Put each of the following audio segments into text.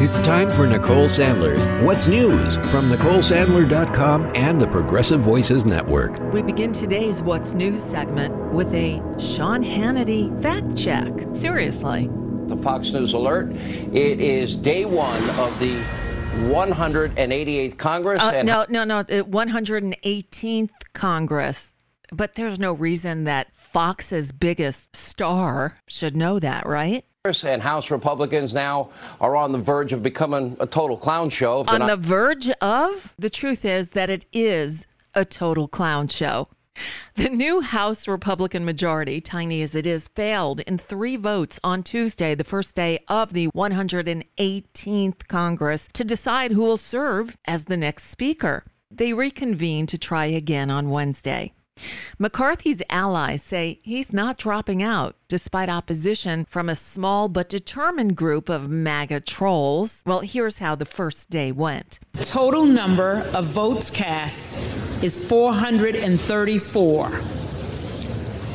It's time for Nicole Sandler's What's News from NicoleSandler.com and the Progressive Voices Network. We begin today's What's News segment with a Sean Hannity fact check. Seriously. The Fox News Alert. It is day one of the 188th Congress. Uh, no, no, no, 118th Congress. But there's no reason that Fox's biggest star should know that, right? And House Republicans now are on the verge of becoming a total clown show. On not- the verge of? The truth is that it is a total clown show. The new House Republican majority, tiny as it is, failed in three votes on Tuesday, the first day of the 118th Congress, to decide who will serve as the next Speaker. They reconvened to try again on Wednesday. McCarthy's allies say he's not dropping out despite opposition from a small but determined group of MAGA trolls. Well, here's how the first day went. Total number of votes cast is 434,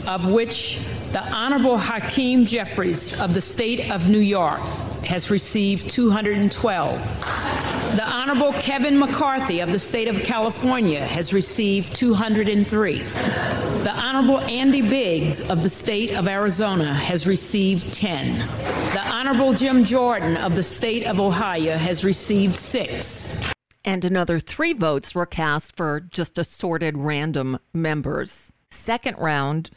of which the Honorable Hakeem Jeffries of the state of New York has received 212. The Honorable Kevin McCarthy of the state of California has received 203. The Honorable Andy Biggs of the state of Arizona has received 10. The Honorable Jim Jordan of the state of Ohio has received 6. And another three votes were cast for just assorted random members. Second round,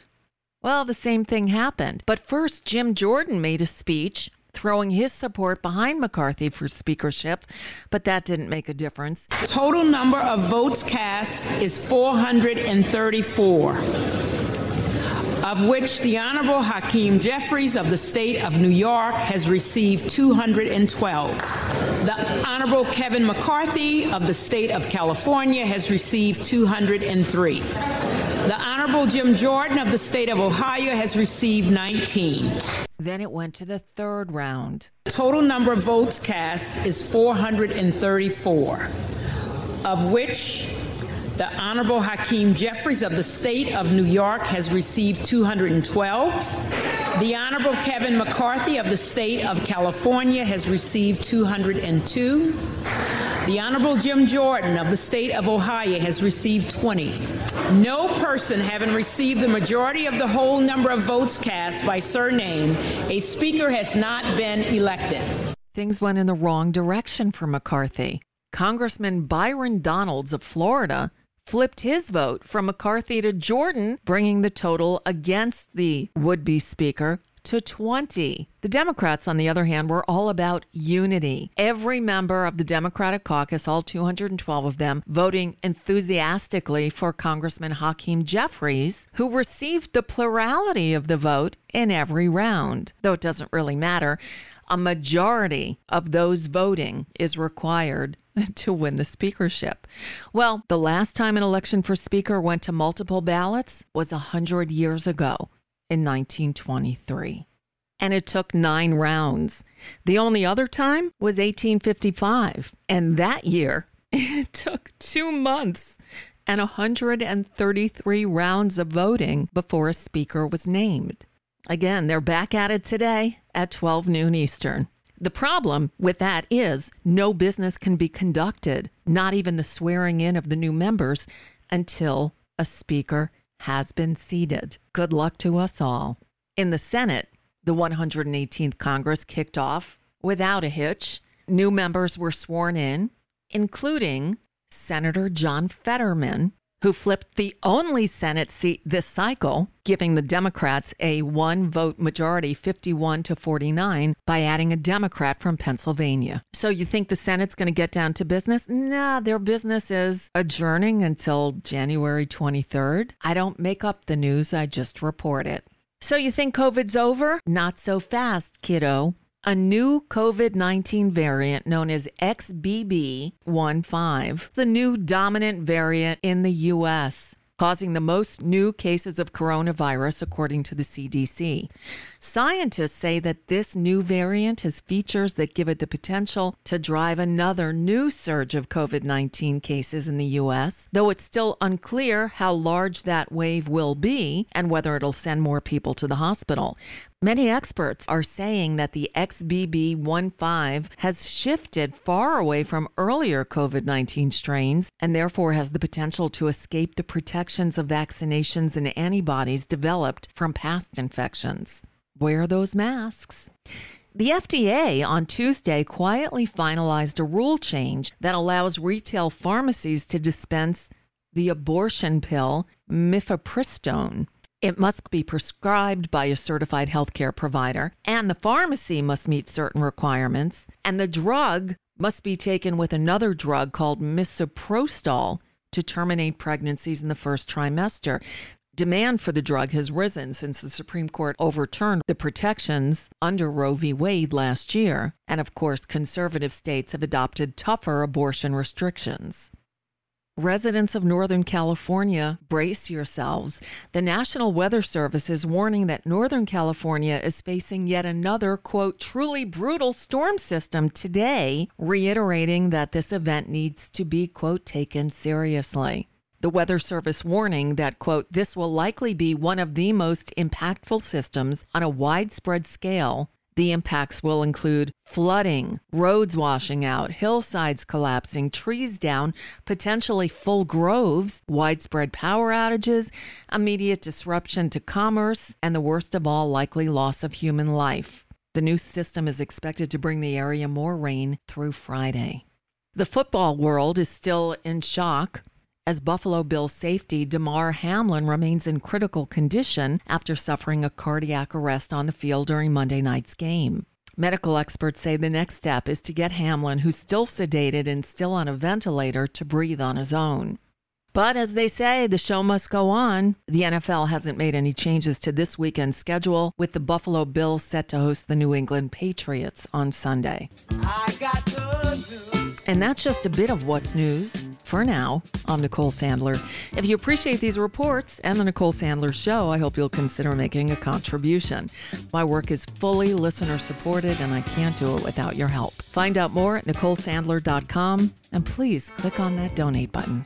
well, the same thing happened. But first, Jim Jordan made a speech throwing his support behind McCarthy for speakership, but that didn't make a difference. Total number of votes cast is 434 of which the Honorable Hakeem Jeffries of the state of New York has received 212. The Honorable Kevin McCarthy of the state of California has received 203. The Honorable Jim Jordan of the state of Ohio has received 19. Then it went to the third round. Total number of votes cast is 434, of which the Honorable Hakeem Jeffries of the state of New York has received 212. The Honorable Kevin McCarthy of the state of California has received 202. The Honorable Jim Jordan of the state of Ohio has received 20. No person having received the majority of the whole number of votes cast by surname, a speaker has not been elected. Things went in the wrong direction for McCarthy. Congressman Byron Donalds of Florida flipped his vote from McCarthy to Jordan, bringing the total against the would be speaker to 20. The Democrats, on the other hand, were all about unity. Every member of the Democratic caucus, all 212 of them, voting enthusiastically for Congressman Hakeem Jeffries, who received the plurality of the vote in every round. Though it doesn't really matter, a majority of those voting is required to win the speakership. Well, the last time an election for speaker went to multiple ballots was 100 years ago in 1923. And it took nine rounds. The only other time was 1855. And that year, it took two months and 133 rounds of voting before a speaker was named. Again, they're back at it today at 12 noon Eastern. The problem with that is no business can be conducted, not even the swearing in of the new members, until a speaker has been seated. Good luck to us all. In the Senate, the 118th Congress kicked off without a hitch. New members were sworn in, including Senator John Fetterman, who flipped the only Senate seat this cycle, giving the Democrats a one vote majority, 51 to 49, by adding a Democrat from Pennsylvania. So you think the Senate's going to get down to business? Nah, their business is adjourning until January 23rd. I don't make up the news, I just report it. So you think COVID's over? Not so fast, kiddo a new COVID 19 variant known as XBB.1.5, the new dominant variant in the U.S causing the most new cases of coronavirus, according to the CDC. Scientists say that this new variant has features that give it the potential to drive another new surge of COVID 19 cases in the U.S., though it's still unclear how large that wave will be and whether it'll send more people to the hospital. Many experts are saying that the XBB.1.5 has shifted far away from earlier COVID 19 strains and therefore has the potential to escape the protections of vaccinations and antibodies developed from past infections. Wear those masks. The FDA on Tuesday quietly finalized a rule change that allows retail pharmacies to dispense the abortion pill mifepristone it must be prescribed by a certified healthcare provider, and the pharmacy must meet certain requirements, and the drug must be taken with another drug called misoprostol to terminate pregnancies in the first trimester. Demand for the drug has risen since the Supreme Court overturned the protections under Roe v. Wade last year. And of course, conservative states have adopted tougher abortion restrictions. Residents of Northern California, brace yourselves. The National Weather Service is warning that Northern California is facing yet another, quote, truly brutal storm system today, reiterating that this event needs to be, quote, taken seriously. The Weather Service warning that, quote, this will likely be one of the most impactful systems on a widespread scale the impacts will include flooding, roads washing out, hillsides collapsing, trees down, potentially full groves, widespread power outages, immediate disruption to commerce, and the worst of all, likely loss of human life. The new system is expected to bring the area more rain through Friday. The football world is still in shock as Buffalo Bills safety Damar Hamlin remains in critical condition after suffering a cardiac arrest on the field during Monday night's game. Medical experts say the next step is to get Hamlin, who's still sedated and still on a ventilator, to breathe on his own. But as they say, the show must go on. The NFL hasn't made any changes to this weekend's schedule, with the Buffalo Bills set to host the New England Patriots on Sunday. And that's just a bit of what's news for now. I'm Nicole Sandler. If you appreciate these reports and the Nicole Sandler Show, I hope you'll consider making a contribution. My work is fully listener supported, and I can't do it without your help. Find out more at NicoleSandler.com and please click on that donate button.